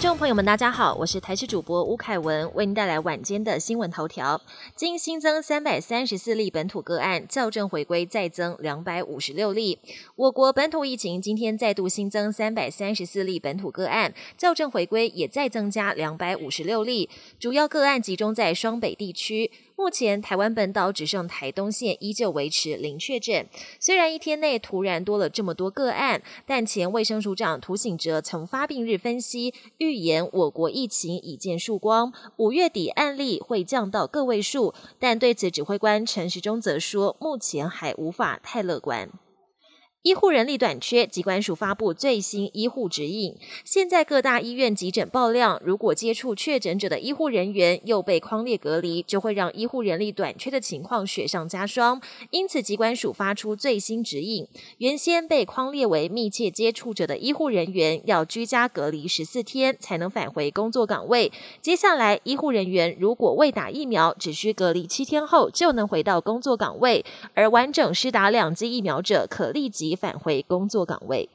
听众朋友们，大家好，我是台视主播吴凯文，为您带来晚间的新闻头条。今新增三百三十四例本土个案，校正回归再增两百五十六例。我国本土疫情今天再度新增三百三十四例本土个案，校正回归也再增加两百五十六例，主要个案集中在双北地区。目前台湾本岛只剩台东县依旧维持零确诊。虽然一天内突然多了这么多个案，但前卫生署长涂醒哲曾发病日分析预言，我国疫情已见曙光，五月底案例会降到个位数。但对此，指挥官陈时中则说，目前还无法太乐观。医护人力短缺，疾管署发布最新医护指引。现在各大医院急诊爆量，如果接触确诊者的医护人员又被框列隔离，就会让医护人力短缺的情况雪上加霜。因此，机关署发出最新指引：原先被框列为密切接触者的医护人员，要居家隔离十四天才能返回工作岗位。接下来，医护人员如果未打疫苗，只需隔离七天后就能回到工作岗位；而完整施打两剂疫苗者，可立即。返回工作岗位。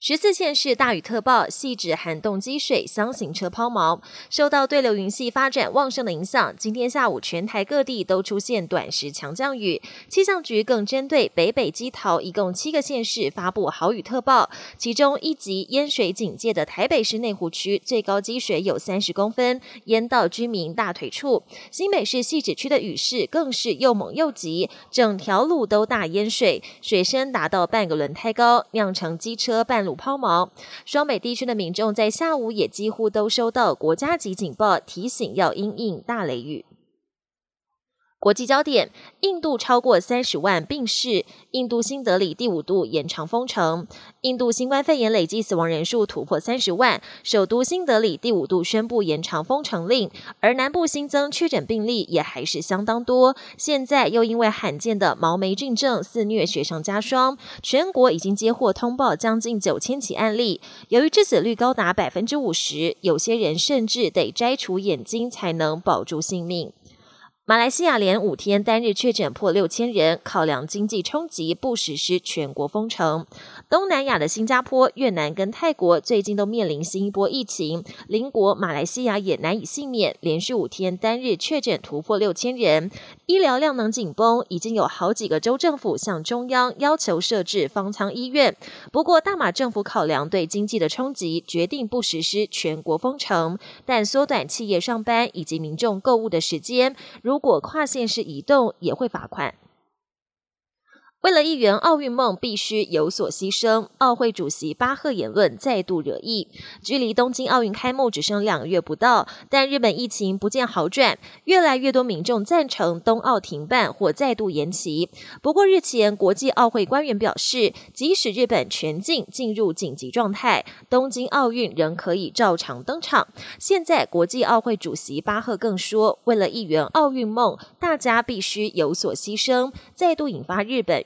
十四县市大雨特报，细指寒冻积水，箱型车抛锚。受到对流云系发展旺盛的影响，今天下午全台各地都出现短时强降雨。气象局更针对北北基桃一共七个县市发布豪雨特报，其中一级淹水警戒的台北市内湖区最高积水有三十公分，淹到居民大腿处。新北市细指区的雨势更是又猛又急，整条路都大淹水，水深达到半个轮胎高，酿成机车半。抛锚，双美地区的民众在下午也几乎都收到国家级警报，提醒要因应大雷雨。国际焦点：印度超过三十万病逝，印度新德里第五度延长封城。印度新冠肺炎累计死亡人数突破三十万，首都新德里第五度宣布延长封城令，而南部新增确诊病例也还是相当多。现在又因为罕见的毛霉菌症肆虐，雪上加霜，全国已经接获通报将近九千起案例。由于致死率高达百分之五十，有些人甚至得摘除眼睛才能保住性命。马来西亚连五天单日确诊破六千人，考量经济冲击，不实施全国封城。东南亚的新加坡、越南跟泰国最近都面临新一波疫情，邻国马来西亚也难以幸免，连续五天单日确诊突破六千人，医疗量能紧绷，已经有好几个州政府向中央要求设置方舱医院。不过，大马政府考量对经济的冲击，决定不实施全国封城，但缩短企业上班以及民众购物的时间。如如果跨线式移动，也会罚款。为了一圆奥运梦，必须有所牺牲。奥会主席巴赫言论再度惹议。距离东京奥运开幕只剩两个月不到，但日本疫情不见好转，越来越多民众赞成冬奥停办或再度延期。不过日前，国际奥会官员表示，即使日本全境进入紧急状态，东京奥运仍可以照常登场。现在，国际奥会主席巴赫更说，为了一圆奥运梦，大家必须有所牺牲，再度引发日本。